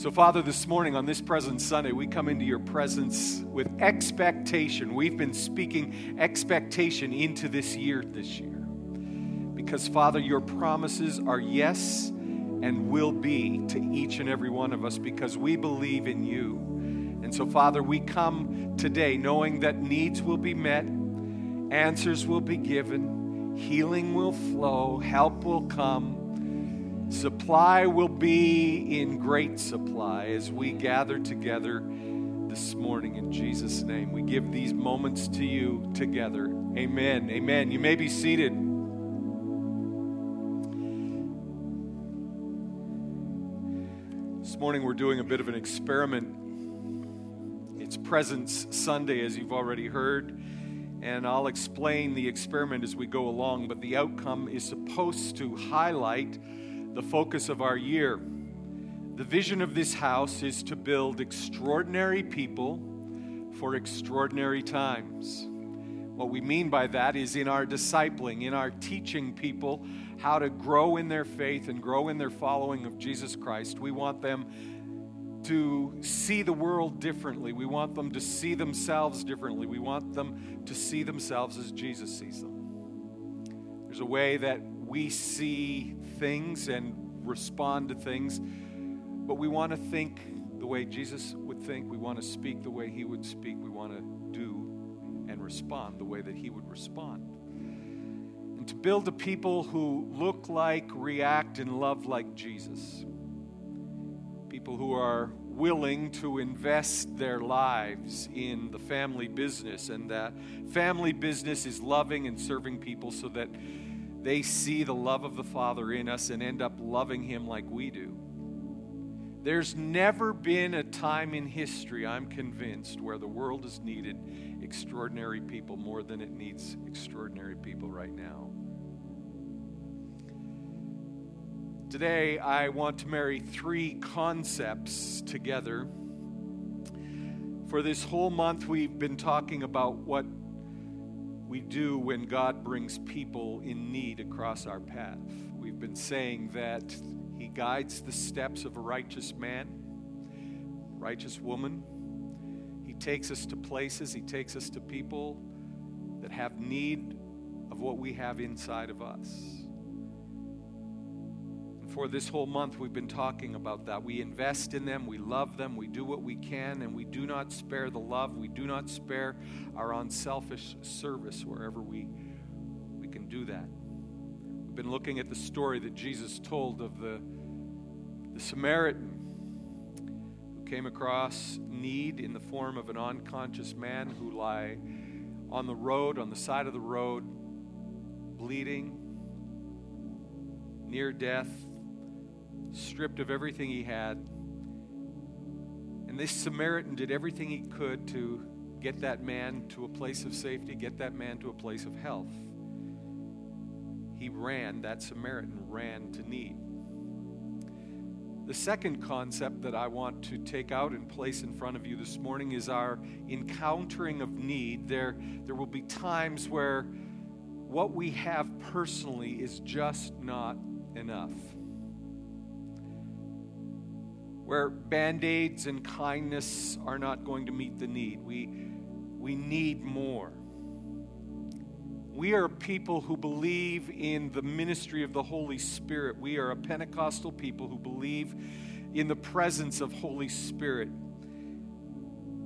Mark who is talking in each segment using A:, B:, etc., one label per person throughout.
A: So, Father, this morning on this present Sunday, we come into your presence with expectation. We've been speaking expectation into this year this year. Because, Father, your promises are yes and will be to each and every one of us because we believe in you. And so, Father, we come today knowing that needs will be met, answers will be given, healing will flow, help will come Supply will be in great supply as we gather together this morning in Jesus' name. We give these moments to you together. Amen. Amen. You may be seated. This morning we're doing a bit of an experiment. It's Presence Sunday, as you've already heard and I'll explain the experiment as we go along, but the outcome is supposed to highlight the focus of our year. The vision of this house is to build extraordinary people for extraordinary times. What we mean by that is in our discipling, in our teaching people how to grow in their faith and grow in their following of Jesus Christ. We want them to see the world differently. We want them to see themselves differently. We want them to see themselves as Jesus sees them. There's a way that we see things and respond to things, but we want to think the way Jesus would think. We want to speak the way he would speak. We want to do and respond the way that he would respond. And to build a people who look like, react, and love like Jesus. People who are willing to invest their lives in the family business, and that family business is loving and serving people so that they see the love of the Father in us and end up loving Him like we do. There's never been a time in history, I'm convinced, where the world has needed extraordinary people more than it needs extraordinary people right now. Today, I want to marry three concepts together. For this whole month, we've been talking about what we do when God brings people in need across our path. We've been saying that He guides the steps of a righteous man, righteous woman. He takes us to places, He takes us to people that have need of what we have inside of us for this whole month, we've been talking about that. We invest in them, we love them, we do what we can, and we do not spare the love. We do not spare our unselfish service wherever we, we can do that. We've been looking at the story that Jesus told of the, the Samaritan who came across need in the form of an unconscious man who lay on the road, on the side of the road, bleeding, near death stripped of everything he had. And this Samaritan did everything he could to get that man to a place of safety, get that man to a place of health. He ran, that Samaritan ran to need. The second concept that I want to take out and place in front of you this morning is our encountering of need. There, there will be times where what we have personally is just not enough where band aids and kindness are not going to meet the need. We, we need more. We are people who believe in the ministry of the Holy Spirit. We are a Pentecostal people who believe in the presence of Holy Spirit.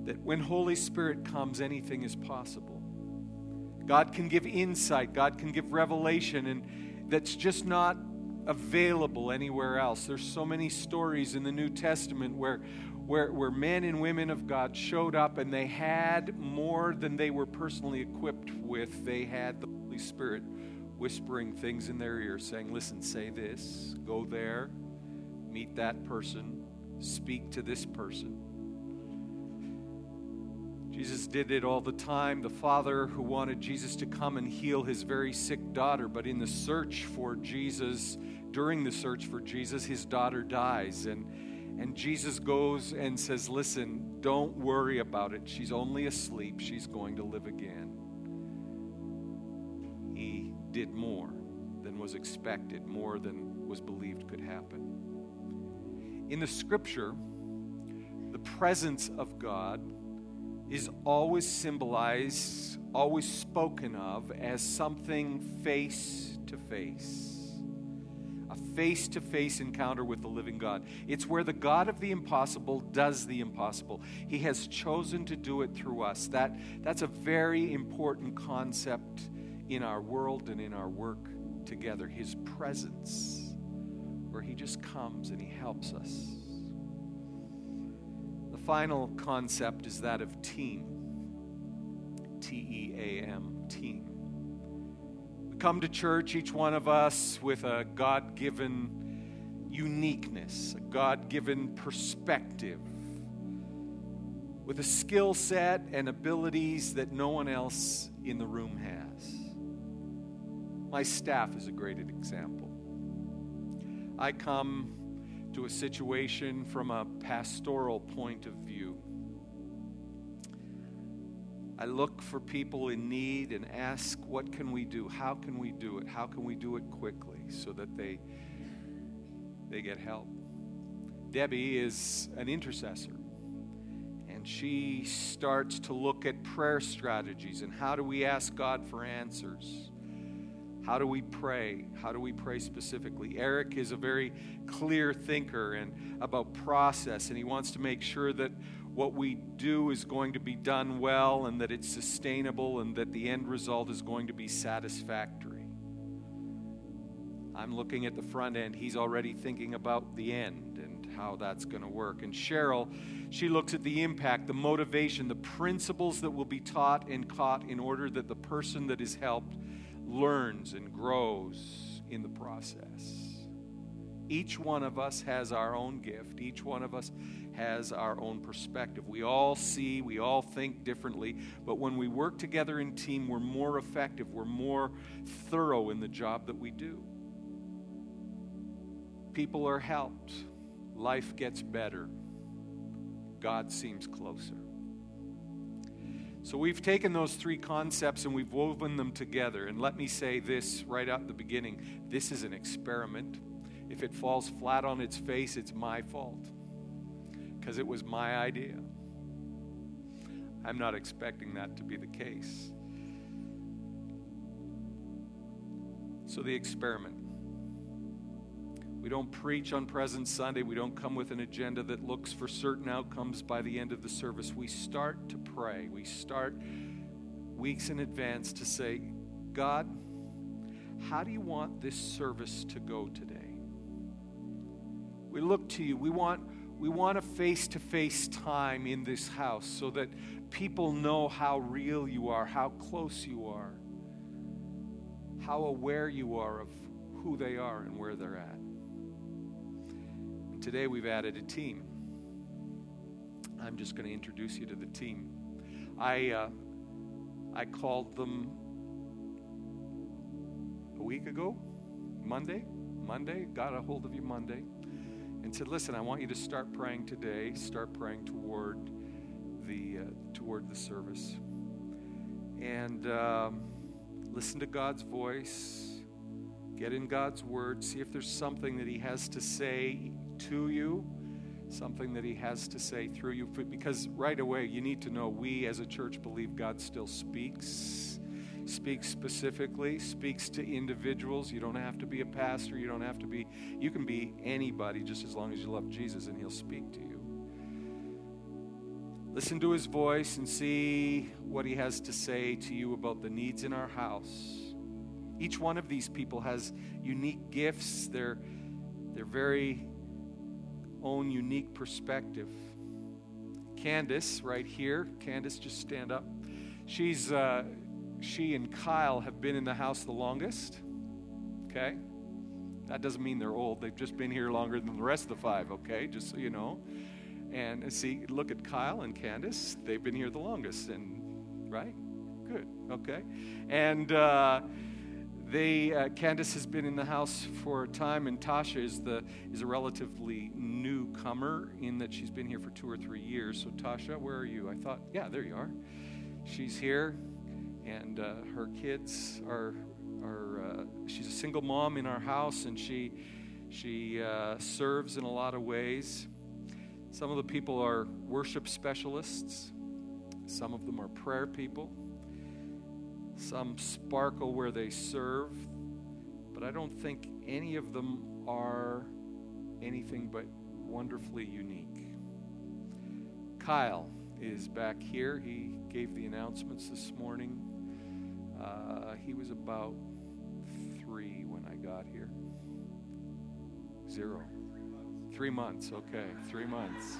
A: That when Holy Spirit comes, anything is possible. God can give insight, God can give revelation, and that's just not available anywhere else. There's so many stories in the New Testament where, where, where men and women of God showed up and they had more than they were personally equipped with. They had the Holy Spirit whispering things in their ear, saying, Listen, say this, go there, meet that person, speak to this person. Jesus did it all the time. The father who wanted Jesus to come and heal his very sick daughter, but in the search for Jesus, during the search for Jesus, his daughter dies. And, and Jesus goes and says, Listen, don't worry about it. She's only asleep. She's going to live again. He did more than was expected, more than was believed could happen. In the scripture, the presence of God is always symbolized, always spoken of as something face to face. A face to face encounter with the living God. It's where the God of the impossible does the impossible. He has chosen to do it through us. That, that's a very important concept in our world and in our work together. His presence, where He just comes and He helps us. Final concept is that of team. T E A M, team. We come to church, each one of us, with a God given uniqueness, a God given perspective, with a skill set and abilities that no one else in the room has. My staff is a great example. I come to a situation from a pastoral point of view. I look for people in need and ask, what can we do? How can we do it? How can we do it quickly so that they, they get help? Debbie is an intercessor, and she starts to look at prayer strategies and how do we ask God for answers. How do we pray? How do we pray specifically? Eric is a very clear thinker and about process, and he wants to make sure that what we do is going to be done well and that it's sustainable and that the end result is going to be satisfactory. I'm looking at the front end. He's already thinking about the end and how that's going to work. And Cheryl, she looks at the impact, the motivation, the principles that will be taught and caught in order that the person that is helped learns and grows in the process. Each one of us has our own gift. Each one of us has our own perspective. We all see, we all think differently, but when we work together in team, we're more effective, we're more thorough in the job that we do. People are helped, life gets better, God seems closer. So we've taken those three concepts and we've woven them together. And let me say this right at the beginning this is an experiment. If it falls flat on its face, it's my fault because it was my idea. I'm not expecting that to be the case. So, the experiment. We don't preach on Presence Sunday. We don't come with an agenda that looks for certain outcomes by the end of the service. We start to pray. We start weeks in advance to say, God, how do you want this service to go today? We look to you. We want, we want a face to face time in this house so that people know how real you are, how close you are, how aware you are of who they are and where they're at. Today we've added a team. I'm just going to introduce you to the team. I, uh, I called them a week ago, Monday. Monday, got a hold of you Monday, and said, "Listen, I want you to start praying today. Start praying toward the uh, toward the service, and um, listen to God's voice. Get in God's word. See if there's something that He has to say to you, something that He has to say through you. Because right away, you need to know we as a church believe God still speaks, speaks specifically, speaks to individuals. You don't have to be a pastor, you don't have to be, you can be anybody just as long as you love Jesus and He'll speak to you. Listen to His voice and see what He has to say to you about the needs in our house. Each one of these people has unique gifts. They're, they're very own unique perspective. Candace, right here, Candace, just stand up. She's, uh, she and Kyle have been in the house the longest. Okay? That doesn't mean they're old. They've just been here longer than the rest of the five, okay? Just so you know. And uh, see, look at Kyle and Candace. They've been here the longest, and right? Good, okay? And, uh, they, uh, Candace has been in the house for a time, and Tasha is, the, is a relatively newcomer in that she's been here for two or three years. So, Tasha, where are you? I thought, yeah, there you are. She's here, and uh, her kids are, are uh, she's a single mom in our house, and she, she uh, serves in a lot of ways. Some of the people are worship specialists, some of them are prayer people, some sparkle where they serve, but I don't think any of them are anything but wonderfully unique. Kyle is back here. He gave the announcements this morning. Uh, he was about three when I got here. Zero. Three months, okay. Three months.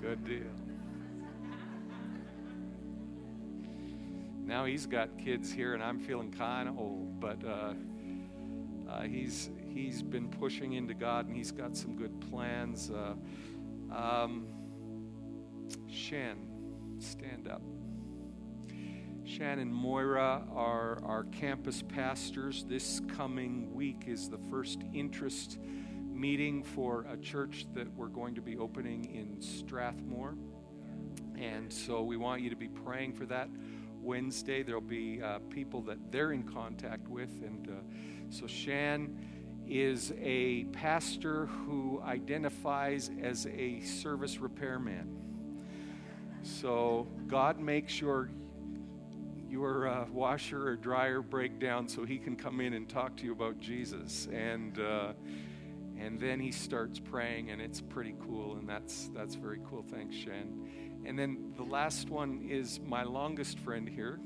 A: Good deal. Now he's got kids here, and I'm feeling kind of old, but uh, uh, he's he's been pushing into God, and he's got some good plans. Uh, um, stand up. Shan and Moira are our campus pastors. This coming week is the first interest meeting for a church that we're going to be opening in Strathmore. And so we want you to be praying for that. Wednesday, there'll be uh, people that they're in contact with. And uh, so Shan is a pastor who identifies as a service repairman. So God makes your your uh, washer or dryer break down so he can come in and talk to you about Jesus and uh, and then he starts praying and it's pretty cool and that's that's very cool thanks Shan and then the last one is my longest friend here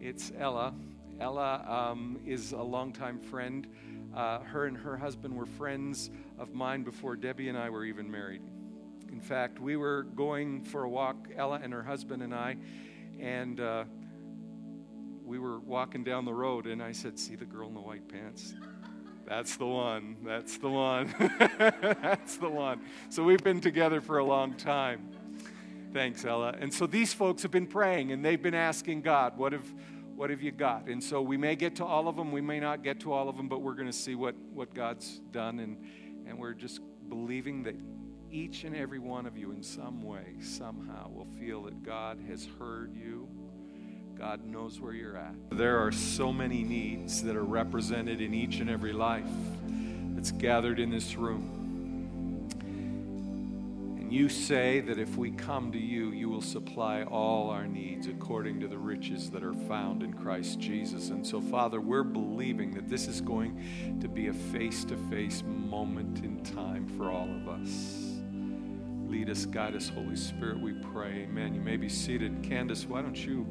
A: it's Ella Ella um, is a longtime friend uh, her and her husband were friends of mine before Debbie and I were even married in fact we were going for a walk Ella and her husband and I and uh, we were walking down the road, and I said, See the girl in the white pants? That's the one. That's the one. That's the one. So we've been together for a long time. Thanks, Ella. And so these folks have been praying and they've been asking God, what have, what have you got? And so we may get to all of them, we may not get to all of them, but we're going to see what, what God's done. And, and we're just believing that each and every one of you, in some way, somehow, will feel that God has heard you God knows where you're at. There are so many needs that are represented in each and every life that's gathered in this room. You say that if we come to you, you will supply all our needs according to the riches that are found in Christ Jesus. And so, Father, we're believing that this is going to be a face to face moment in time for all of us. Lead us, guide us, Holy Spirit, we pray. Amen. You may be seated. Candace, why don't you?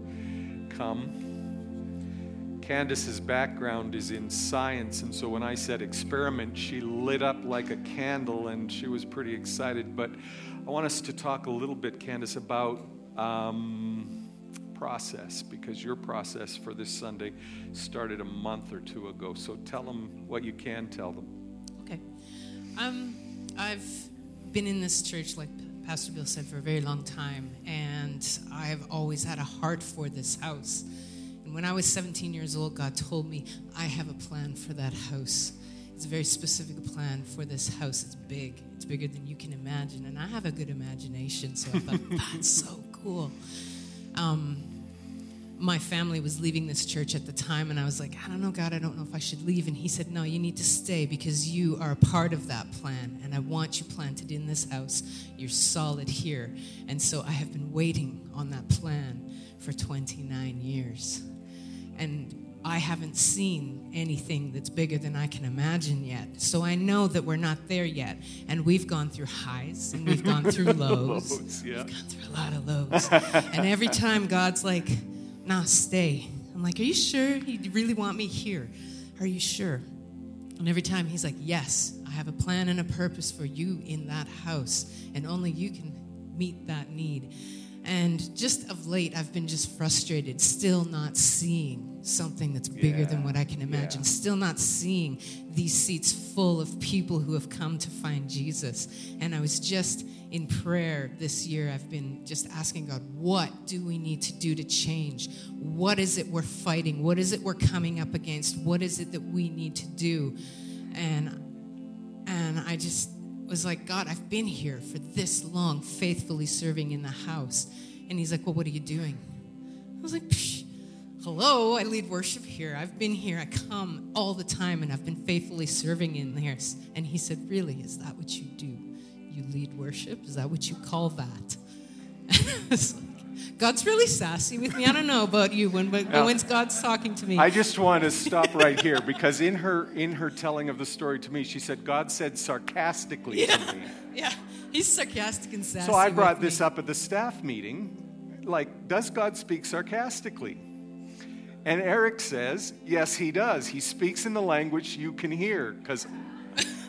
A: come. Candace's background is in science, and so when I said experiment, she lit up like a candle and she was pretty excited. But I want us to talk a little bit, Candace, about um, process because your process for this Sunday started a month or two ago. So tell them what you can tell them.
B: Okay. Um, I've been in this church like Pastor Bill said, for a very long time. And I've always had a heart for this house. And when I was 17 years old, God told me, I have a plan for that house. It's a very specific plan for this house. It's big, it's bigger than you can imagine. And I have a good imagination, so I thought, that's so cool. Um, my family was leaving this church at the time, and I was like, I don't know, God, I don't know if I should leave. And He said, No, you need to stay because you are a part of that plan, and I want you planted in this house. You're solid here. And so I have been waiting on that plan for 29 years. And I haven't seen anything that's bigger than I can imagine yet. So I know that we're not there yet. And we've gone through highs and we've gone through lows. lows yeah. We've gone through a lot of lows. and every time God's like, nah, stay. I'm like, are you sure you really want me here? Are you sure? And every time he's like, yes, I have a plan and a purpose for you in that house, and only you can meet that need. And just of late, I've been just frustrated, still not seeing something that's bigger yeah, than what I can imagine, yeah. still not seeing these seats full of people who have come to find Jesus. And I was just in prayer this year, I've been just asking God, what do we need to do to change? What is it we're fighting? What is it we're coming up against? What is it that we need to do? And and I just was like, God, I've been here for this long, faithfully serving in the house. And he's like, Well, what are you doing? I was like, Hello, I lead worship here. I've been here. I come all the time and I've been faithfully serving in there. And he said, Really, is that what you do? you lead worship? Is that what you call that? God's really sassy with me. I don't know about you when, when
A: Yeah.
B: God's talking to me.
A: I just want to stop right here because in her in her telling of the story to me, she said God said sarcastically to me.
B: yeah, he's sarcastic and sassy.
A: So I brought
B: me.
A: this up at the staff meeting. Like, does God speak sarcastically? And Eric says, yes, he does. He speaks in the language you can hear because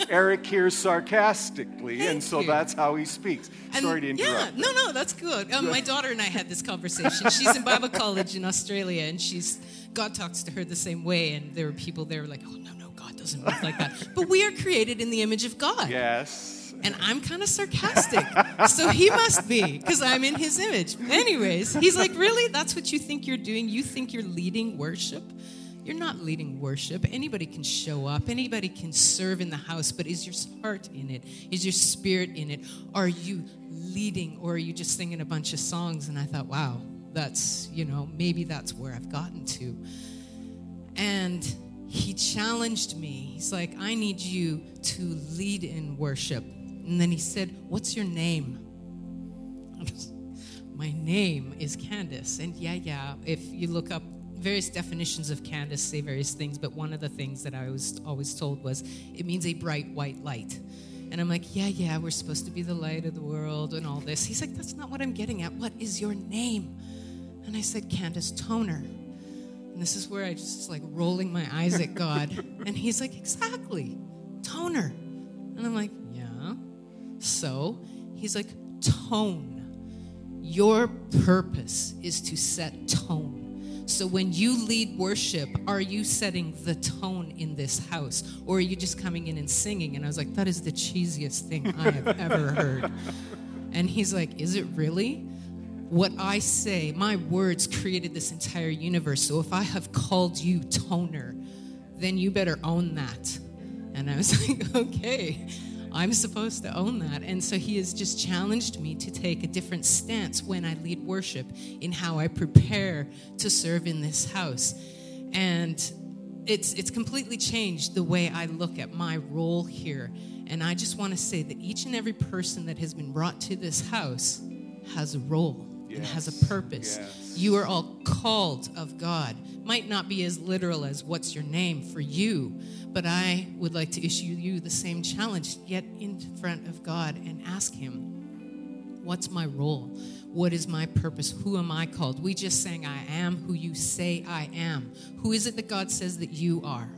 A: Eric hears sarcastically, and so
B: you.
A: that's how he speaks.
B: And-
A: Sorry to interrupt.
B: Yeah, no, no, that's good. Um, my daughter and I had this conversation. She's in Bible college in Australia, and she's God talks to her the same way. And there were people there were like, "Oh no, no, God doesn't work like that." But we are created in the image of God.
A: Yes.
B: And I'm kind of sarcastic. so he must be, because I'm in his image. Anyways, he's like, Really? That's what you think you're doing? You think you're leading worship? You're not leading worship. Anybody can show up, anybody can serve in the house, but is your heart in it? Is your spirit in it? Are you leading, or are you just singing a bunch of songs? And I thought, Wow, that's, you know, maybe that's where I've gotten to. And he challenged me. He's like, I need you to lead in worship. And then he said, What's your name? My name is Candace. And yeah, yeah, if you look up various definitions of Candace, say various things, but one of the things that I was always told was it means a bright white light. And I'm like, yeah, yeah, we're supposed to be the light of the world and all this. He's like, that's not what I'm getting at. What is your name? And I said, Candace Toner. And this is where I just like rolling my eyes at God. and he's like, exactly, toner. And I'm like, yeah. So he's like, tone. Your purpose is to set tone. So when you lead worship, are you setting the tone in this house? Or are you just coming in and singing? And I was like, that is the cheesiest thing I have ever heard. And he's like, is it really? what I say, my words created this entire universe. So if I have called you toner, then you better own that. And I was like, okay, I'm supposed to own that. And so he has just challenged me to take a different stance when I lead worship in how I prepare to serve in this house. And it's it's completely changed the way I look at my role here. And I just want to say that each and every person that has been brought to this house has a role and has a purpose.
A: yes.
B: You are all called of God. Might not be as literal as what's your name for you, but I would like to issue you the same challenge. Get in front of God and ask Him, What's my role? What is my purpose? Who am I called? We just sang, I am who you say I am. Who is it that God says that you are?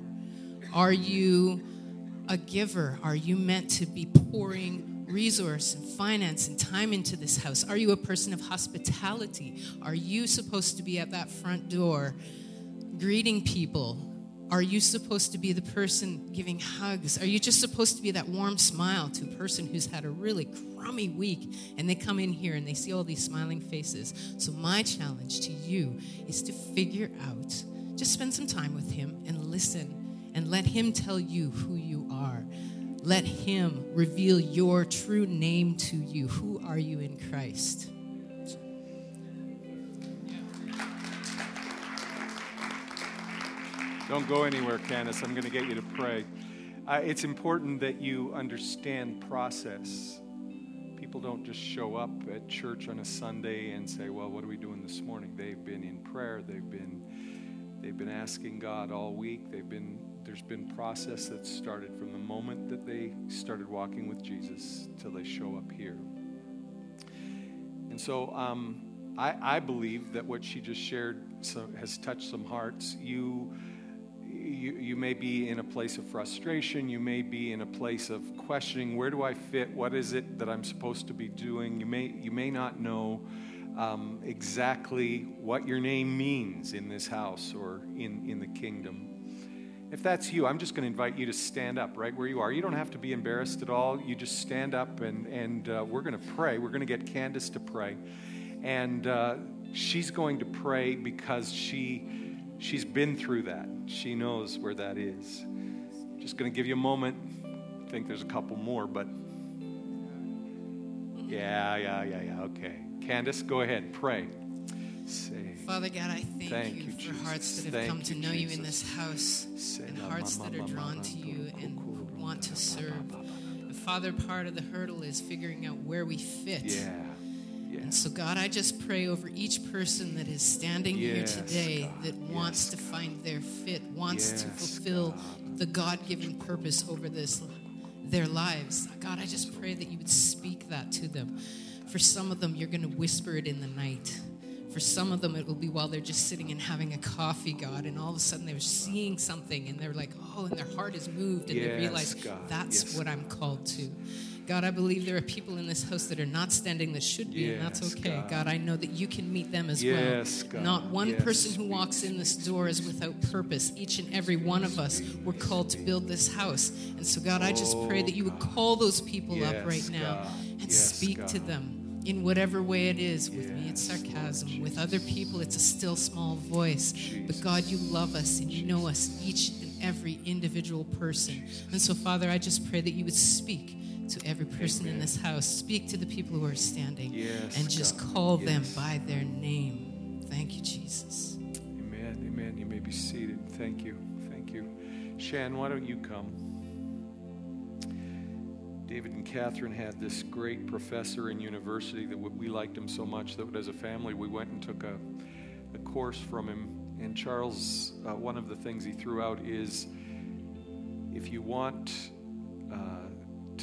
B: Are you a giver? Are you meant to be pouring resource and finance and time into this house? Are you a person of hospitality? Are you supposed to be at that front door greeting people? Are you supposed to be the person giving hugs? Are you just supposed to be that warm smile to a person who's had a really crummy week and they come in here and they see all these smiling faces? So, my challenge to you is to figure out, just spend some time with him and listen and let him tell you who you. Let him reveal your true name to you. Who are you in Christ?
A: Don't go anywhere, Candace. I'm going to get you to pray. Uh, it's important that you understand process. People don't just show up at church on a Sunday and say, "Well, what are we doing this morning?" They've been in prayer. They've been they've been asking God all week. They've been there's been process that started from the moment that they started walking with Jesus till they show up here. And so um, I, I believe that what she just shared has touched some hearts. You, you, you may be in a place of frustration. You may be in a place of questioning where do I fit? What is it that I'm supposed to be doing? You may, you may not know um, exactly what your name means in this house or in, in the kingdom. If that's you, I'm just going to invite you to stand up right where you are. You don't have to be embarrassed at all. You just stand up and, and uh, we're going to pray. We're going to get Candace to pray. And uh, she's going to pray because she, she's been through that. She knows where that is. Just going to give you a moment. I think there's a couple more, but yeah, yeah, yeah, yeah. Okay. Candace, go ahead. Pray.
B: Father God, I thank,
A: Thank
B: you,
A: you,
B: for hearts that have
A: Thank
B: come to know you in this house and hearts that are drawn to you and want to serve.
A: ba.
B: Father, part of the hurdle is figuring out where we fit.
A: Yeah. Yeah.
B: And so, God, I just pray over each person that is standing
A: Yes,
B: here today
A: God.
B: that wants to find their fit, wants to
A: Yes,
B: fulfill the God given purpose over this their lives. God, I just pray that you would speak that to them. For some of them, you're going to whisper it in the night. For some of them, it will be while they're just sitting and having a coffee, God, and all of a sudden they're seeing something and they're like, oh, and their heart is moved and
A: Yes,
B: they realize
A: God.
B: that's
A: Yes,
B: what I'm called to. God, I believe there are people in this house that are not standing that should be, and that's okay.
A: God.
B: God. I know that you can meet them as
A: Yes,
B: well.
A: God.
B: Not one
A: Yes,
B: person who walks in this door is without purpose. Each and every one of us, we're called to build this house. And so, God, I just pray that you would oh, call those people
A: Yes,
B: up right now and
A: Yes,
B: speak to them. In whatever way it is, with me it's sarcasm. With other people, it's a still small voice. But God, you love us and you know us, each and every individual person. And so, Father, I just pray that you would speak to every person in this house. Speak to the people who are standing
A: Yes,
B: and just
A: God.
B: call them by their name. Thank you, Jesus.
A: Amen. Amen. You may be seated. Thank you. Thank you. Shan, why don't you come? David and Catherine had this great professor in university that we liked him so much that as a family we went and took a, a course from him. And Charles, uh, one of the things he threw out is if you want uh,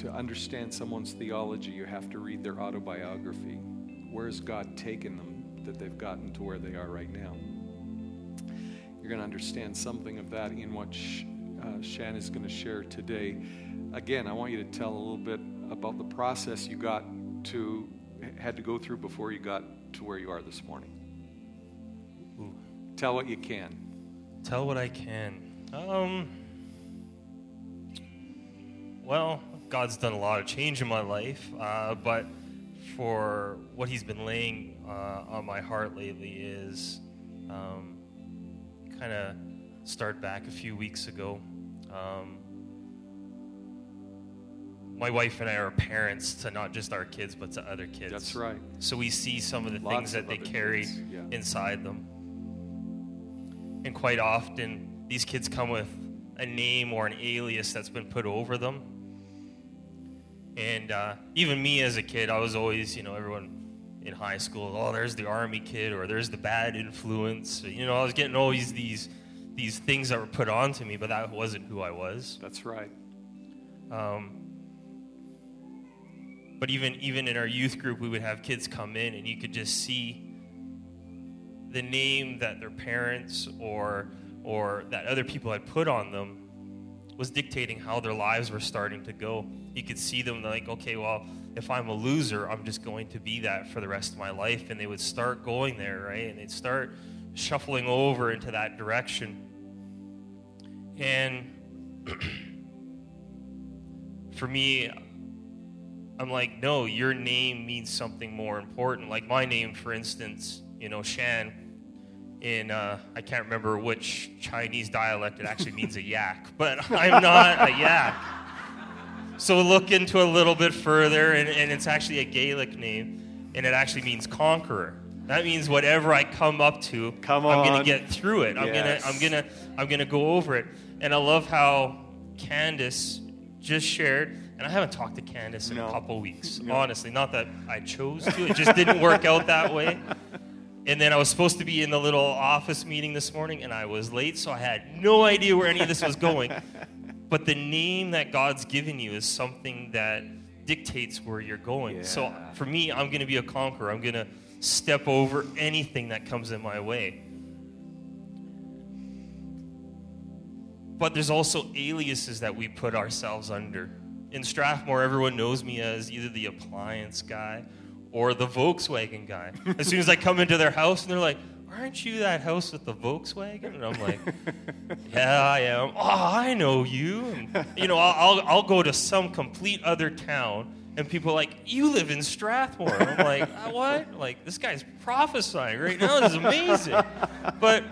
A: to understand someone's theology, you have to read their autobiography. Where has God taken them that they've gotten to where they are right now? You're going to understand something of that in what Sh- uh, Shan is going to share today. Again, I want you to tell a little bit about the process you got to had to go through before you got to where you are this morning.
C: Ooh.
A: Tell what you can.
C: Tell what I can. Um. Well, God's done a lot of change in my life, uh, but for what He's been laying uh, on my heart lately is um, kind of start back a few weeks ago. Um, my wife and I are parents to not just our kids, but to other kids.
A: That's right.
C: So we see some of the
A: Lots
C: things that they carry
A: yeah.
C: inside them. And quite often, these kids come with a name or an alias that's been put over them. And uh, even me as a kid, I was always, you know, everyone in high school, oh, there's the army kid or there's the bad influence. You know, I was getting always these these things that were put onto me, but that wasn't who I was.
A: That's right.
C: Um, but even even in our youth group, we would have kids come in, and you could just see the name that their parents or or that other people had put on them was dictating how their lives were starting to go. You could see them like, okay, well, if I'm a loser, I'm just going to be that for the rest of my life, and they would start going there, right? And they'd start shuffling over into that direction. And for me, I'm like, no, your name means something more important. Like my name, for instance, you know, Shan, in uh, I can't remember which Chinese dialect it actually means a yak, but I'm not a yak. So look into a little bit further, and, and it's actually a Gaelic name, and it actually means conqueror. That means whatever I come up to,
A: Come
C: I'm gonna get through it. I'm
A: Yes.
C: gonna, I'm gonna, I'm gonna go over it. And I love how Candace just shared, and I haven't talked to Candace in
A: No.
C: a couple weeks.
A: No.
C: Honestly, not that I chose to, it just didn't work out that way. And then I was supposed to be in the little office meeting this morning, and I was late, so I had no idea where any of this was going. But the name that God's given you is something that dictates where you're going. So for me, I'm going to be a conqueror. I'm going to step over anything that comes in my way. But there's also aliases that we put ourselves under. In Strathmore, everyone knows me as either the appliance guy or the Volkswagen guy. As soon as I come into their house and they're like, Aren't you that house with the Volkswagen? And I'm like, Yeah, I am. Oh, I know you. And, you know, I'll, I'll, I'll go to some complete other town and people are like, You live in Strathmore. And I'm like, "Uh, What? Like, this guy's prophesying right now. This is amazing. But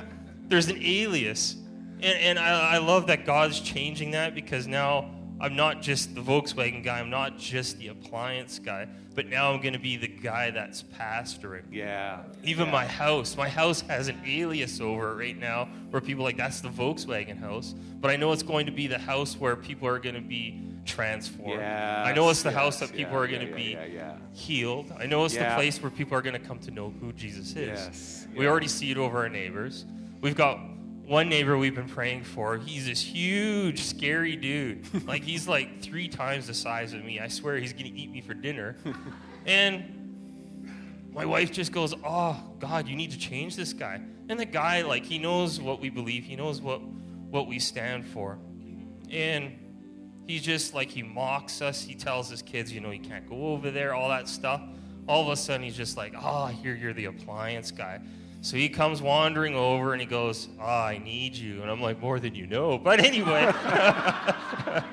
C: there's an alias. And, and I, I love that God's changing that because now I'm not just the Volkswagen guy, I'm not just the appliance guy, but now I'm going to be the guy that's pastoring.
A: Yeah.
C: Even
A: yeah.
C: my house, my house has an alias over it right now where people are like, that's the Volkswagen house. But I know it's going to be the house where people are going to be transformed.
A: Yes,
C: I know it's the
A: yes,
C: house that people
A: yeah,
C: are going to
A: yeah,
C: be healed. I know it's the place where people are going to come to know who Jesus is.
A: Yes,
C: We already see it over our neighbors. We've got one neighbor we've been praying for. He's this huge, scary dude. like he's like three times the size of me. I swear he's going to eat me for dinner. and my wife just goes, "Oh God, you need to change this guy." And the guy, like, he knows what we believe. He knows what what we stand for, and he's just like he mocks us. He tells his kids, you know, you can't go over there, all that stuff. All of a sudden, he's just like, "Oh, I hear you're the appliance guy." So he comes wandering over and he goes, "Oh, I need you," and I'm like, "More than you know." But anyway.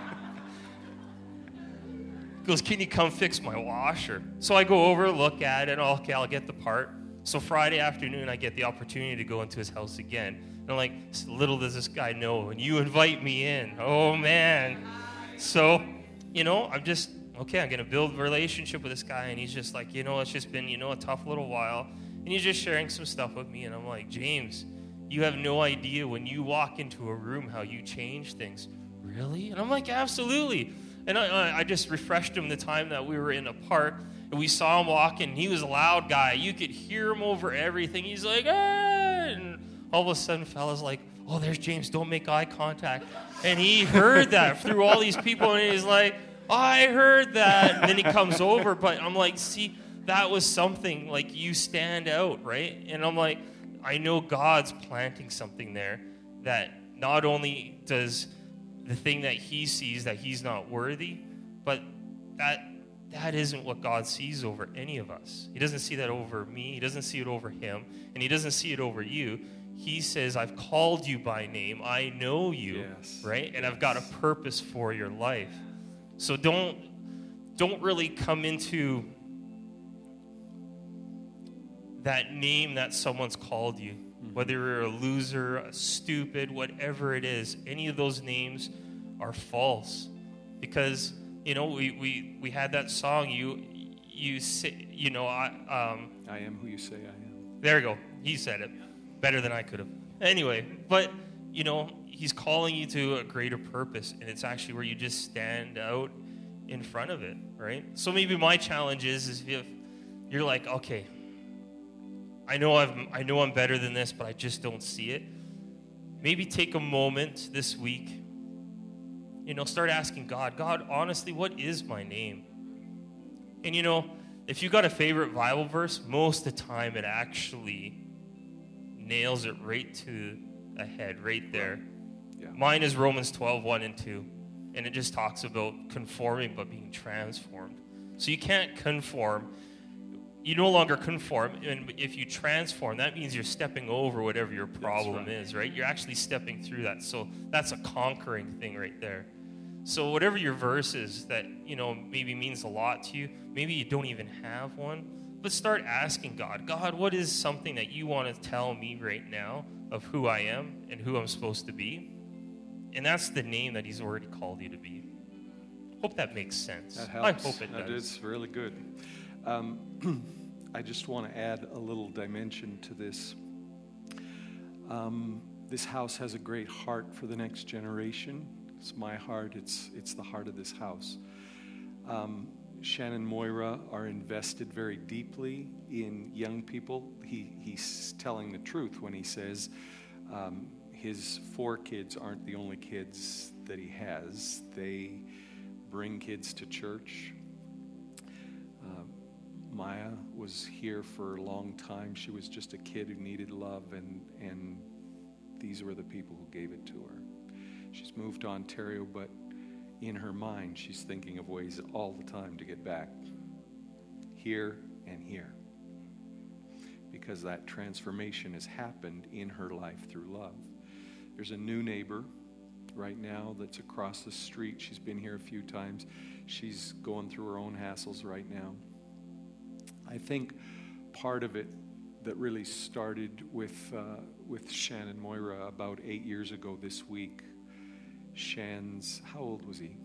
C: goes, Can you come fix my washer? So I go over, look at it, okay, I'll get the part. So Friday afternoon, I get the opportunity to go into his house again. And I'm like, Little does this guy know, and you invite me in. Oh, man. So, you know, I'm just, okay, I'm going to build a relationship with this guy. And he's just like, You know, it's just been, you know, a tough little while. And he's just sharing some stuff with me. And I'm like, James, you have no idea when you walk into a room how you change things. Really? And I'm like, absolutely. And I, I- just refreshed him the time that we were in a park and we saw him walking. He was a loud guy. You could hear him over everything. He's like, ah! And all of a sudden, fella's like, oh, there's James. Don't make eye contact. And he heard that through all these people. And he's like, I heard that. And then he comes over. But I'm like, see, that was something like you stand out, right? And I'm like, I know God's planting something there that not only does the thing that he sees that he's not worthy, but that that isn't what God sees over any of us. He doesn't see that over me, he doesn't see it over him, and he doesn't see it over you. He says, I've called you by name. I know you,
A: Yes.
C: right? And I've got a purpose for your life. So don't don't really come into that name that someone's called you, whether you're a loser, a stupid, whatever it is, any of those names are false. Because, you know, we, we, we had that song, you, you, say, you know, I, um,
A: I am who you say I am.
C: there you go. He said it better than I could have. Anyway, but you know, he's calling you to a greater purpose, and it's actually where you just stand out in front of it, right? So maybe my challenge is, is if you're like, okay, I know I've, I know I'm better than this, but I just don't see it. Maybe take a moment this week. You know, start asking God, God, honestly, what is my name? And you know, if you got a favorite Bible verse, most of the time it actually nails it right to a head, right there.
A: Yeah.
C: Mine is Romans 12, 1 and 2. And it just talks about conforming but being transformed. So you can't conform. You no longer conform. And if you transform, that means you're stepping over whatever your problem
A: right.
C: is, right? You're actually stepping through that. So that's a conquering thing right there. So whatever your verse is that, you know, maybe means a lot to you, maybe you don't even have one, but start asking God, God, what is something that you want to tell me right now of who I am and who I'm supposed to be? And that's the name that he's already called you to be. Hope that makes sense.
A: That
C: I
A: helps.
C: hope it
A: That
C: does.
A: is really good. Um, I just want to add a little dimension to this. Um, this house has a great heart for the next generation. It's my heart. It's it's the heart of this house. Um, Shan and Moira are invested very deeply in young people. He, he's telling the truth when he says um, his four kids aren't the only kids that he has. They bring kids to church. Maya was here for a long time. She was just a kid who needed love, and, and these were the people who gave it to her. She's moved to Ontario, but in her mind, she's thinking of ways all the time to get back here and here. Because that transformation has happened in her life through love. There's a new neighbor right now that's across the street. She's been here a few times. She's going through her own hassles right now. I think part of it that really started with, uh, with Shan and Moira about eight years ago this week. Shan's, how old was he?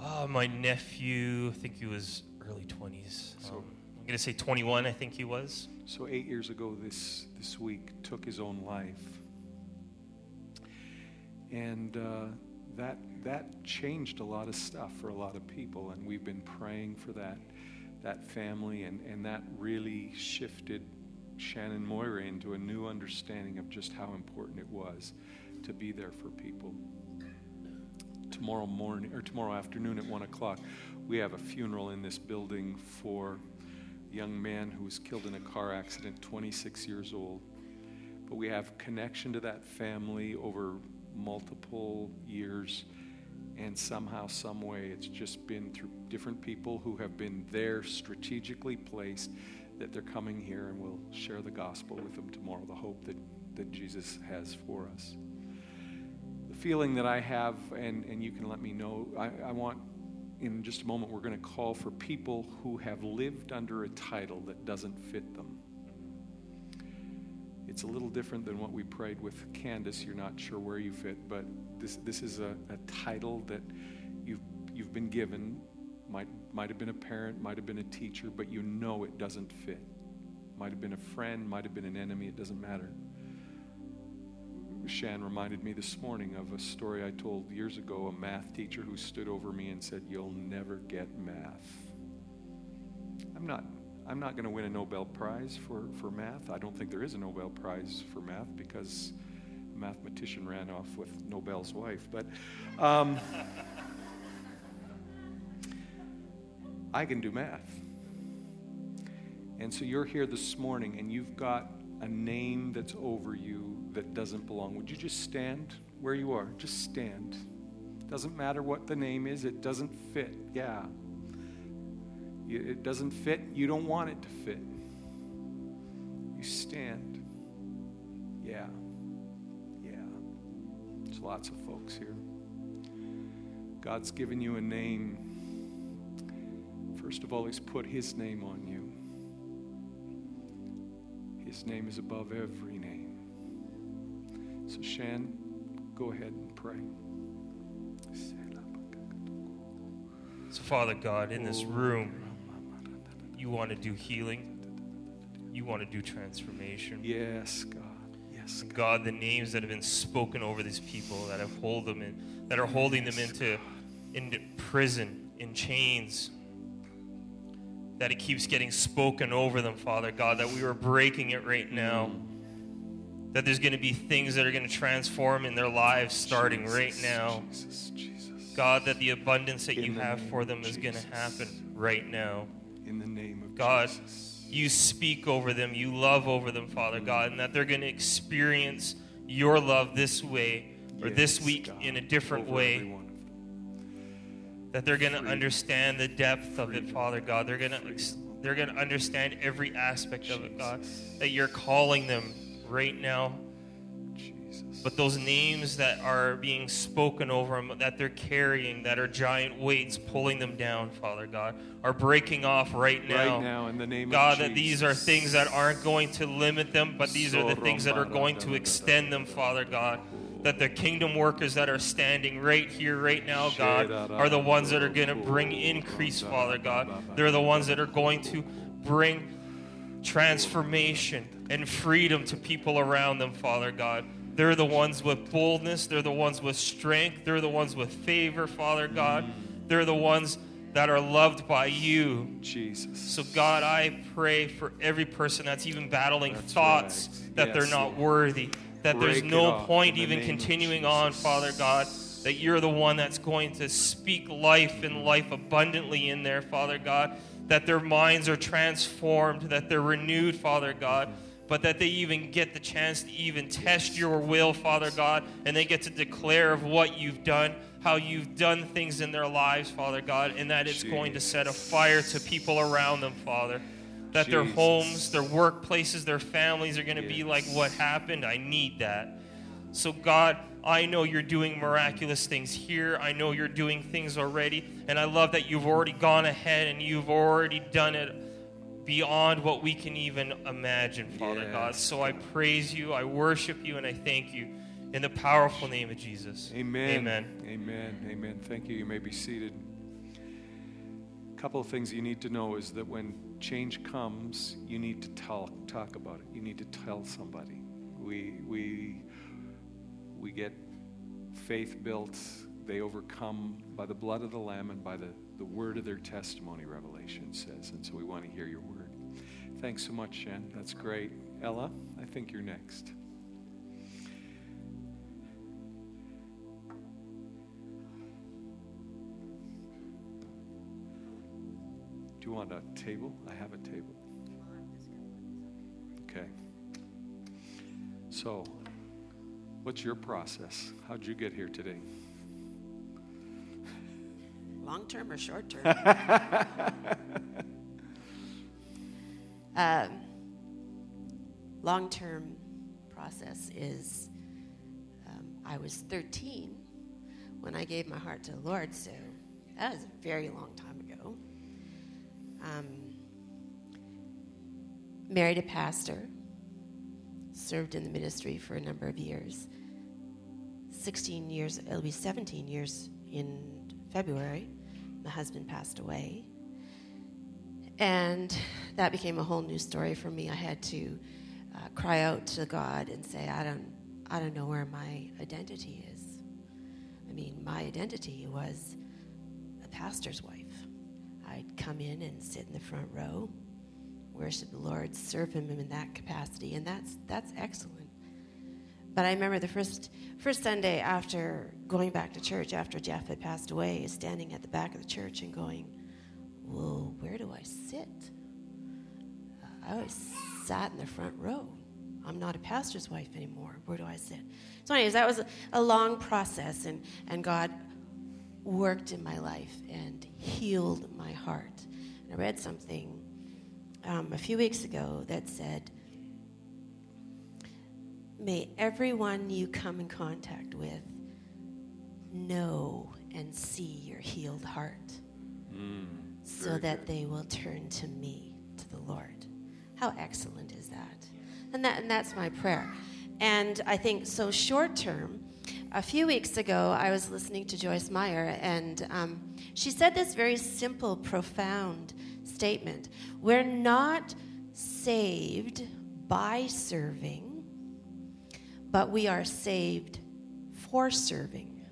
C: Oh, my nephew, I think he was early 20s.
A: So-
C: Um, I'm going to say 21, I think he was.
A: So eight years ago this this week took his own life, and uh, that that changed a lot of stuff for a lot of people, and we've been praying for that that family, and, and that really shifted Shan and Moira into a new understanding of just how important it was to be there for people. Tomorrow morning or tomorrow afternoon at one o'clock, we have a funeral in this building for a young man who was killed in a car accident, 26 years old. But we have connection to that family over multiple years and somehow, some way, it's just been through different people who have been there strategically placed that they're coming here and we'll share the gospel with them tomorrow, the hope that, that Jesus has for us. The feeling that I have, and, and you can let me know, I, I want in just a moment, we're going to call for people who have lived under a title that doesn't fit them. It's a little different than what we prayed with Candace. You're not sure where you fit, but this, this is a, a title that you've, you've been given. Might, might have been a parent, might have been a teacher, but you know it doesn't fit. Might have been a friend, might have been an enemy, it doesn't matter. Shan reminded me this morning of a story I told years ago a math teacher who stood over me and said, You'll never get math. I'm not I'm not going to win a Nobel Prize for, for math. I don't think there is a Nobel Prize for math because a mathematician ran off with Nobel's wife. But um, I can do math. And so you're here this morning and you've got a name that's over you that doesn't belong. Would you just stand where you are? Just stand. Doesn't matter what the name is, it doesn't fit. Yeah it doesn't fit, you don't want it to fit. You stand. Yeah. Yeah. There's lots of folks here. God's given you a name. First of all, He's put His name on you. His name is above every name. So, Shan, go ahead and pray.
C: So, Father God, in this room, you want to do healing. You want to do transformation.
A: Yes, God. Yes,
C: God. God. the names that have been spoken over these people that have hold them in, that are holding them into, into prison, in chains, that it keeps getting spoken over them, Father God, that we are breaking it right now. Mm. That there's going to be things that are going to transform in their lives starting Jesus, right now. Jesus, Jesus. God, that the abundance that in you have for them is going to happen right now
A: in the name of
C: God,
A: Jesus.
C: you speak over them, you love over them, Father God, and that they're going to experience your love this way or yes, this week God, in a different way. That they're going to understand the depth of it, Father God. They're going to they're going to understand every aspect Jesus. of it, God. That you're calling them right now but those names that are being spoken over them, that they're carrying, that are giant weights pulling them down, Father God, are breaking off right now.
A: Right now, in the name
C: God,
A: of
C: that these are things that aren't going to limit them, but these are the things that are going to extend them, Father God. That the kingdom workers that are standing right here, right now, God, are the ones that are going to bring increase, Father God. They're the ones that are going to bring transformation and freedom to people around them, Father God. They're the ones with boldness. They're the ones with strength. They're the ones with favor, Father God. They're the ones that are loved by you.
A: Jesus.
C: So, God, I pray for every person that's even battling that's thoughts right. that yes, they're not worthy, that Break there's no point even continuing on, Father God, that you're the one that's going to speak life and life abundantly in there, Father God, that their minds are transformed, that they're renewed, Father God but that they even get the chance to even test your will, Father God, and they get to declare of what you've done, how you've done things in their lives, Father God, and that it's Jesus. going to set a fire to people around them, Father. That Jesus. their homes, their workplaces, their families are going to yes. be like what happened. I need that. So, God, I know you're doing miraculous things here. I know you're doing things already. And I love that you've already gone ahead and you've already done it beyond what we can even imagine, Father yes. God. So I praise you, I worship you, and I thank you in the powerful name of Jesus.
A: Amen.
C: Amen.
A: Amen. Amen. Thank you. You may be seated. A couple of things you need to know is that when change comes, you need to tell, talk about it. You need to tell somebody. We we we get faith built they overcome by the blood of the Lamb and by the, the word of their testimony, Revelation says. And so we want to hear your word. Thanks so much, Jen. That's great. Ella, I think you're next. Do you want a table? I have a table. Okay. So, what's your process? How'd you get here today?
D: Long term or short term? um, Long term process is um, I was 13 when I gave my heart to the Lord, so that was a very long time ago. Um, married a pastor, served in the ministry for a number of years. 16 years, it'll be 17 years in February. My husband passed away. And that became a whole new story for me. I had to uh, cry out to God and say, I don't, I don't know where my identity is. I mean, my identity was a pastor's wife. I'd come in and sit in the front row, worship the Lord, serve Him in that capacity, and that's that's excellent. But I remember the first first Sunday after going back to church after Jeff had passed away, standing at the back of the church and going, "Well, where do I sit?" I always sat in the front row. I'm not a pastor's wife anymore. Where do I sit? So, anyways, that was a, a long process, and, and God worked in my life and healed my heart. And I read something um, a few weeks ago that said, May everyone you come in contact with know and see your healed heart
A: Mm,
D: so that
A: good.
D: they will turn to me, to the Lord. How excellent is that? And, that, and that's my prayer. And I think so, short term, a few weeks ago, I was listening to Joyce Meyer, and um, she said this very simple, profound statement We're not saved by serving, but we are saved for serving.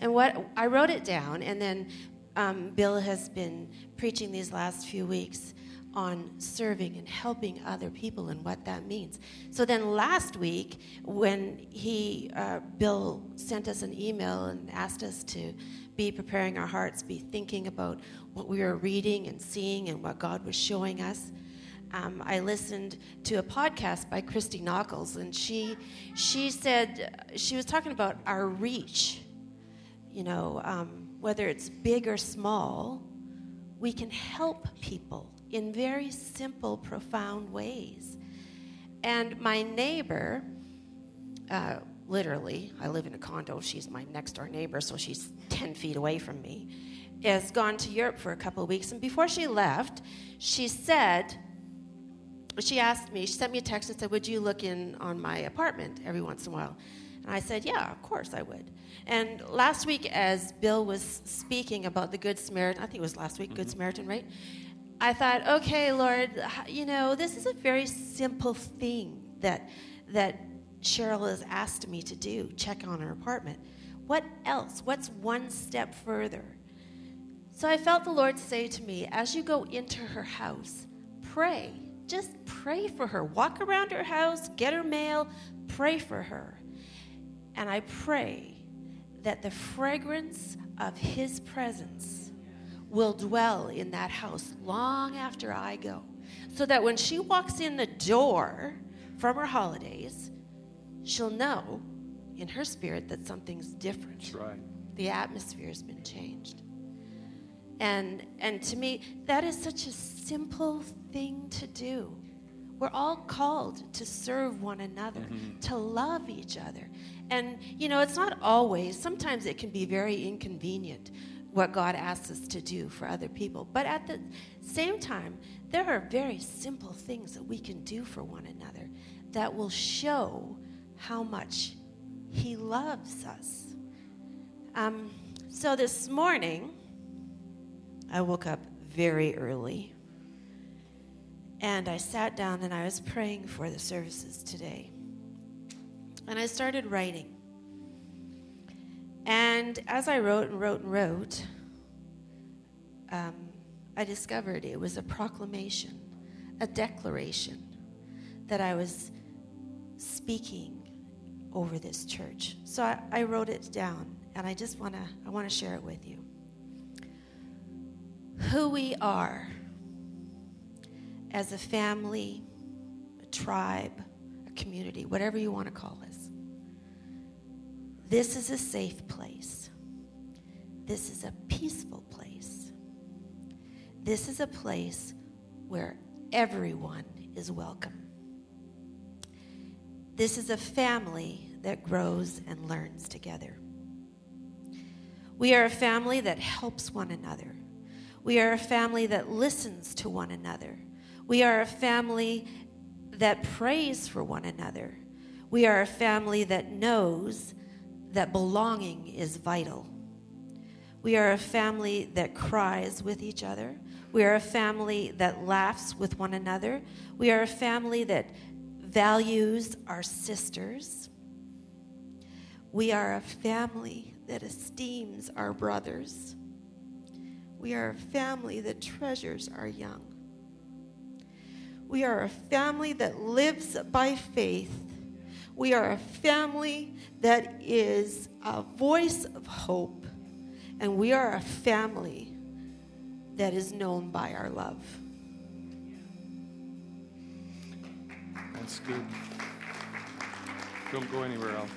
D: And what I wrote it down, and then um, Bill has been preaching these last few weeks on serving and helping other people and what that means. So then last week, when he, uh, Bill, sent us an email and asked us to be preparing our hearts, be thinking about what we were reading and seeing and what God was showing us. Um, I listened to a podcast by Christy Nockels, and she she said she was talking about our reach you know, um, whether it's big or small, we can help people in very simple, profound ways. And my neighbor, uh, literally, I live in a condo, she's my next door neighbor, so she's 10 feet away from me, has gone to Europe for a couple of weeks. And before she left, she said, she asked me, she sent me a text and said, Would you look in on my apartment every once in a while? And I said, Yeah, of course I would. And last week, as Bill was speaking about the Good Samaritan, I think it was last week, Good Samaritan, right? I thought, okay, Lord, you know, this is a very simple thing that that Cheryl has asked me to do, check on her apartment. What else? What's one step further? So I felt the Lord say to me, as you go into her house, pray. Just pray for her. Walk around her house, get her mail, pray for her. And I pray that the fragrance of His presence will dwell in that house long after I go. So that when she walks in the door from her holidays, she'll know in her spirit that something's different
A: That's right.
D: the atmosphere has been changed. And, and to me, that is such a simple thing to do. We're all called to serve one another, mm-hmm. to love each other. And, you know, it's not always, sometimes it can be very inconvenient what God asks us to do for other people. But at the same time, there are very simple things that we can do for one another that will show how much He loves us. Um, so this morning, I woke up very early and I sat down and I was praying for the services today. And I started writing. And as I wrote and wrote and wrote, um, I discovered it was a proclamation, a declaration that I was speaking over this church. So I, I wrote it down, and I just want to I want to share it with you. Who we are as a family, a tribe, a community, whatever you want to call us. This is a safe place. This is a peaceful place. This is a place where everyone is welcome. This is a family that grows and learns together. We are a family that helps one another. We are a family that listens to one another. We are a family that prays for one another. We are a family that knows that belonging is vital. We are a family that cries with each other. We are a family that laughs with one another. We are a family that values our sisters. We are a family that esteems our brothers. We are a family that treasures our young. We are a family that lives by faith. We are a family that is a voice of hope. And we are a family that is known by our love.
A: That's good. Don't go anywhere else.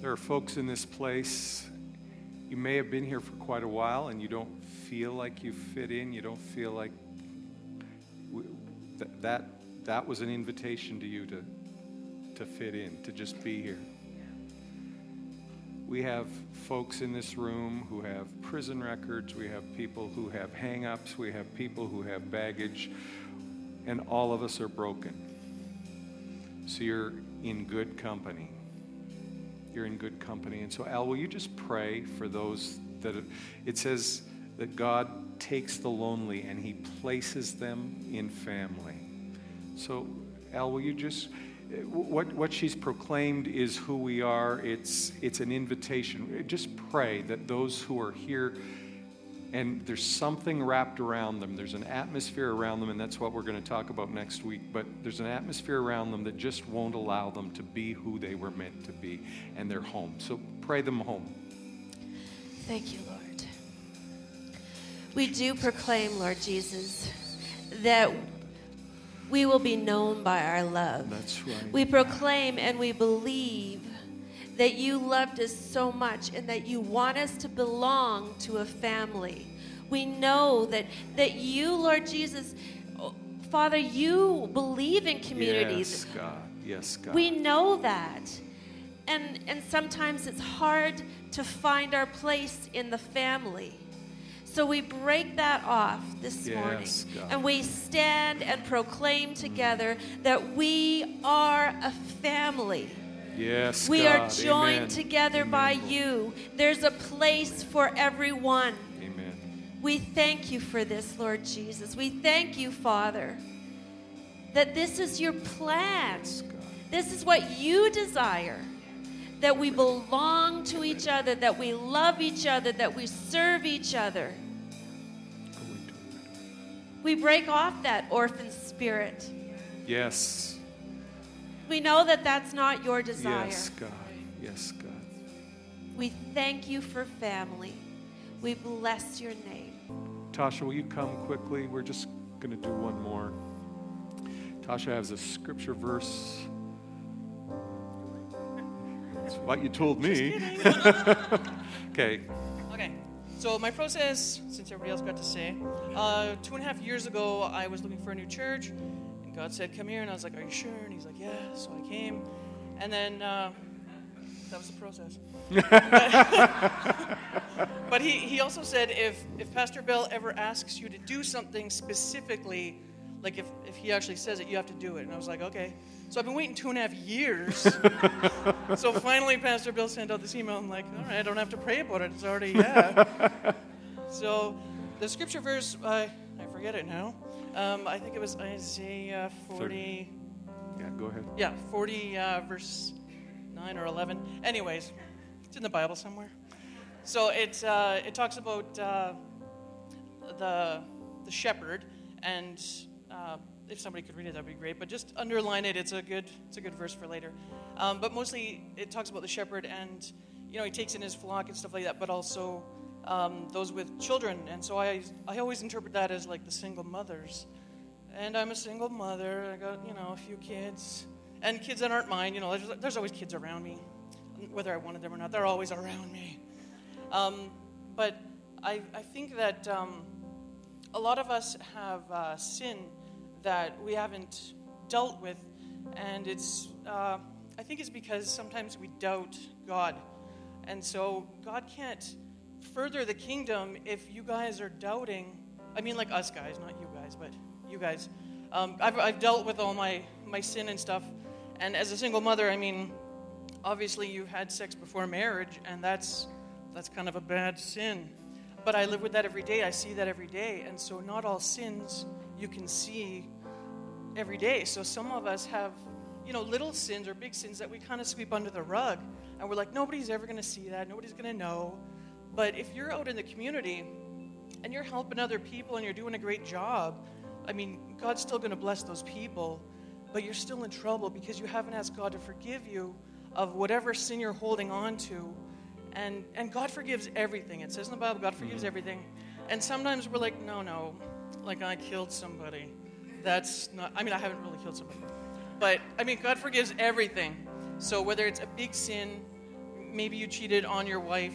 A: There are folks in this place. You may have been here for quite a while and you don't feel like you fit in. You don't feel like that, that, was an invitation to you to, to fit in, to just be here. We have folks in this room who have prison records. We have people who have hang ups. We have people who have baggage. And all of us are broken. So you're in good company. You're in good company. And so, Al, will you just pray for those that it says that God takes the lonely and he places them in family. So, Al, will you just what, what she's proclaimed is who we are. It's, it's an invitation. Just pray that those who are here and there's something wrapped around them, there's an atmosphere around them, and that's what we're going to talk about next week. But there's an atmosphere around them that just won't allow them to be who they were meant to be, and they're home. So pray them home.
D: Thank you, Lord. We do proclaim, Lord Jesus, that we will be known by our love.
A: That's right.
D: We proclaim and we believe that you loved us so much and that you want us to belong to a family. We know that that you, Lord Jesus, Father, you believe in communities.
A: Yes, God. Yes, God.
D: We know that. And and sometimes it's hard to find our place in the family. So we break that off this
A: yes,
D: morning.
A: God.
D: And we stand and proclaim together that we are a family.
A: Yes,
D: We
A: God.
D: are joined
A: Amen.
D: together
A: Amen,
D: by you. There's a place for everyone.
A: Amen.
D: We thank you for this, Lord Jesus. We thank you, Father, that this is your plan.
A: Yes,
D: This is what you desire. That we belong to each other, that we love each other, that we serve each other.
A: Go into it.
D: We break off that orphan spirit.
A: Yes.
D: We know that that's not your desire.
A: Yes, God. Yes, God.
D: We thank you for family. We bless your name.
A: Tasha, will you come quickly? We're just going to do one more. Tasha has a scripture verse. That's what you told me. okay.
E: Okay, so my process, since everybody else got to say, uh, two and a half years ago, I was looking for a new church, and God said, "Come here," and I was like, "Are you sure?" And He's like, "Yeah." So I came, and then uh, that was the process. but, but he, he also said, if if Pastor Bell ever asks you to do something specifically, like if if he actually says it, you have to do it. And I was like, okay. So I've been waiting two and a half years. so finally, Pastor Bill sent out this email. I'm like, all right, I don't have to pray about it. It's already, yeah. so the scripture verse, I I forget it now. Um, I think it was Isaiah 40.
A: Yeah, go ahead.
E: Yeah, 40, uh, verse nine or eleven. Anyways, it's in the Bible somewhere. So it uh, it talks about uh, the the shepherd, and uh, if somebody could read it, that'd be great. But just underline it. It's a good it's a good verse for later. Um, but mostly it talks about the shepherd, and you know he takes in his flock and stuff like that. But also um, those with children, and so I I always interpret that as like the single mothers. And I'm a single mother. I got you know a few kids, and kids that aren't mine. You know, there's, there's always kids around me, whether I wanted them or not. They're always around me. Um, but I, I think that um, a lot of us have uh, sin that we haven't dealt with, and it's uh, I think it's because sometimes we doubt God, and so God can't further the kingdom if you guys are doubting. I mean, like us guys, not you guys, but you guys. Um, I've, I've dealt with all my my sin and stuff, and as a single mother, I mean, obviously you've had sex before marriage, and that's that's kind of a bad sin. But I live with that every day. I see that every day. And so, not all sins you can see every day. So, some of us have, you know, little sins or big sins that we kind of sweep under the rug. And we're like, nobody's ever going to see that. Nobody's going to know. But if you're out in the community and you're helping other people and you're doing a great job, I mean, God's still going to bless those people. But you're still in trouble because you haven't asked God to forgive you of whatever sin you're holding on to and, and God forgives everything. It says in the Bible, God forgives mm-hmm. everything. And sometimes we're like, no, no, like I killed somebody. That's not, I mean, I haven't really killed somebody. But, I mean, God forgives everything. So whether it's a big sin, maybe you cheated on your wife,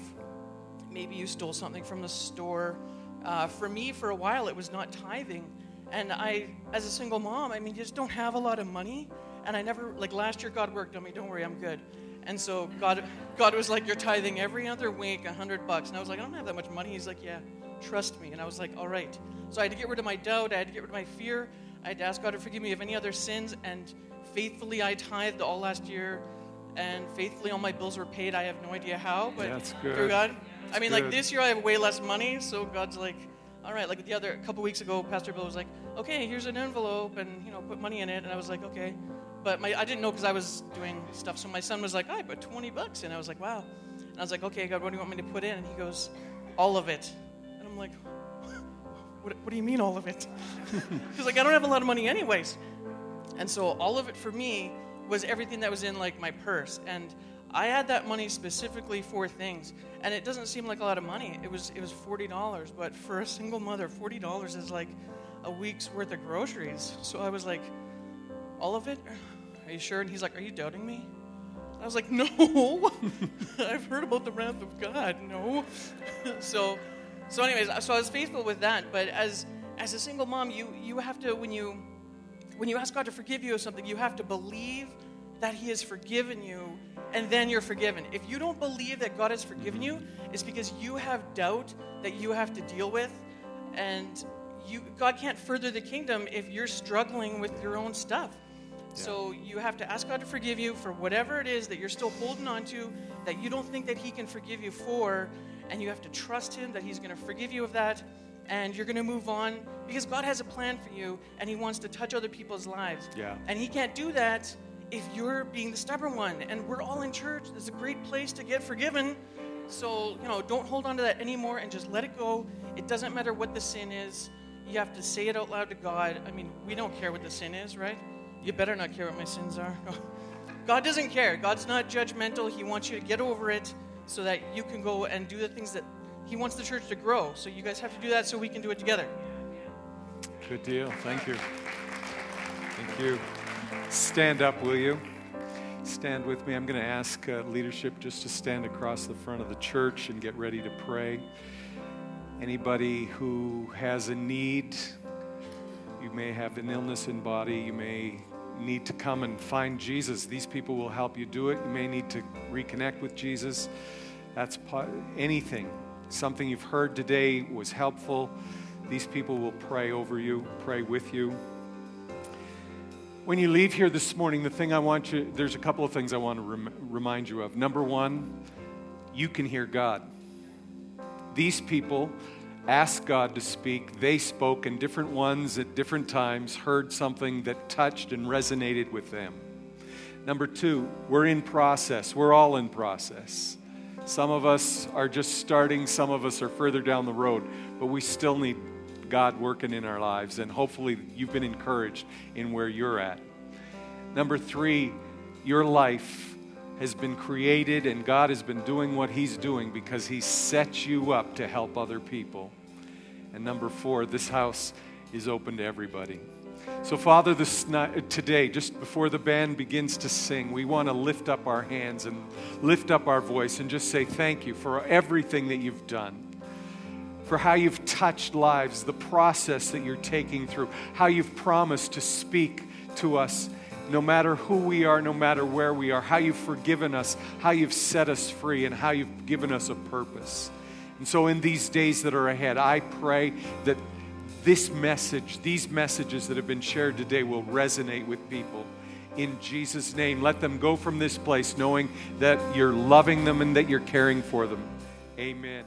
E: maybe you stole something from the store. Uh, for me, for a while, it was not tithing. And I, as a single mom, I mean, you just don't have a lot of money. And I never, like last year, God worked on me. Don't worry, I'm good. And so God, God was like, You're tithing every other week a hundred bucks. And I was like, I don't have that much money. He's like, Yeah, trust me. And I was like, All right. So I had to get rid of my doubt. I had to get rid of my fear. I had to ask God to forgive me of any other sins. And faithfully, I tithed all last year. And faithfully, all my bills were paid. I have no idea how, but
A: That's good.
E: through God.
A: That's
E: I mean,
A: good.
E: like this year, I have way less money. So God's like, all right, like the other a couple weeks ago, Pastor Bill was like, okay, here's an envelope, and you know, put money in it, and I was like, okay. But my, I didn't know because I was doing stuff. So my son was like, I put 20 bucks And I was like, wow. And I was like, okay, God, what do you want me to put in? And he goes, all of it. I'm like, what, what do you mean all of it? Because like I don't have a lot of money anyways. And so all of it for me was everything that was in like my purse. And I had that money specifically for things. And it doesn't seem like a lot of money. It was it was forty dollars, but for a single mother, forty dollars is like a week's worth of groceries. So I was like, all of it? Are you sure? And he's like, Are you doubting me? I was like, No. I've heard about the wrath of God. No. so, so anyways, so I was faithful with that. But as as a single mom, you you have to when you when you ask God to forgive you of something, you have to believe that He has forgiven you, and then you're forgiven. If you don't believe that God has forgiven you, it's because you have doubt that you have to deal with, and you God can't further the kingdom if you're struggling with your own stuff. So you have to ask God to forgive you for whatever it is that you're still holding on to that you don't think that He can forgive you for, and you have to trust Him that He's going to forgive you of that, and you're going to move on because God has a plan for you, and He wants to touch other people's lives.
A: Yeah.
E: And He can't do that if you're being the stubborn one. And we're all in church. It's a great place to get forgiven. So you know, don't hold on to that anymore, and just let it go. It doesn't matter what the sin is. You have to say it out loud to God. I mean, we don't care what the sin is, right? You better not care what my sins are. No. God doesn't care. God's not judgmental. He wants you to get over it so that you can go and do the things that He wants the church to grow. So you guys have to do that so we can do it together.
A: Good deal. Thank you. Thank you. Stand up, will you? Stand with me. I'm going to ask uh, leadership just to stand across the front of the church and get ready to pray. Anybody who has a need, you may have an illness in body, you may need to come and find Jesus. These people will help you do it. You may need to reconnect with Jesus. That's anything. Something you've heard today was helpful. These people will pray over you, pray with you. When you leave here this morning, the thing I want you, there's a couple of things I want to rem- remind you of. Number one, you can hear God. These people asked God to speak. They spoke, and different ones at different times heard something that touched and resonated with them. Number two, we're in process. We're all in process. Some of us are just starting, some of us are further down the road, but we still need God working in our lives, and hopefully you've been encouraged in where you're at. Number three, your life has been created and God has been doing what He's doing because He set you up to help other people. And number four, this house is open to everybody. So, Father, this night, today, just before the band begins to sing, we want to lift up our hands and lift up our voice and just say thank you for everything that you've done, for how you've touched lives, the process that you're taking through, how you've promised to speak to us no matter who we are, no matter where we are, how you've forgiven us, how you've set us free, and how you've given us a purpose. And so, in these days that are ahead, I pray that this message, these messages that have been shared today, will resonate with people. In Jesus' name, let them go from this place knowing that you're loving them and that you're caring for them. Amen.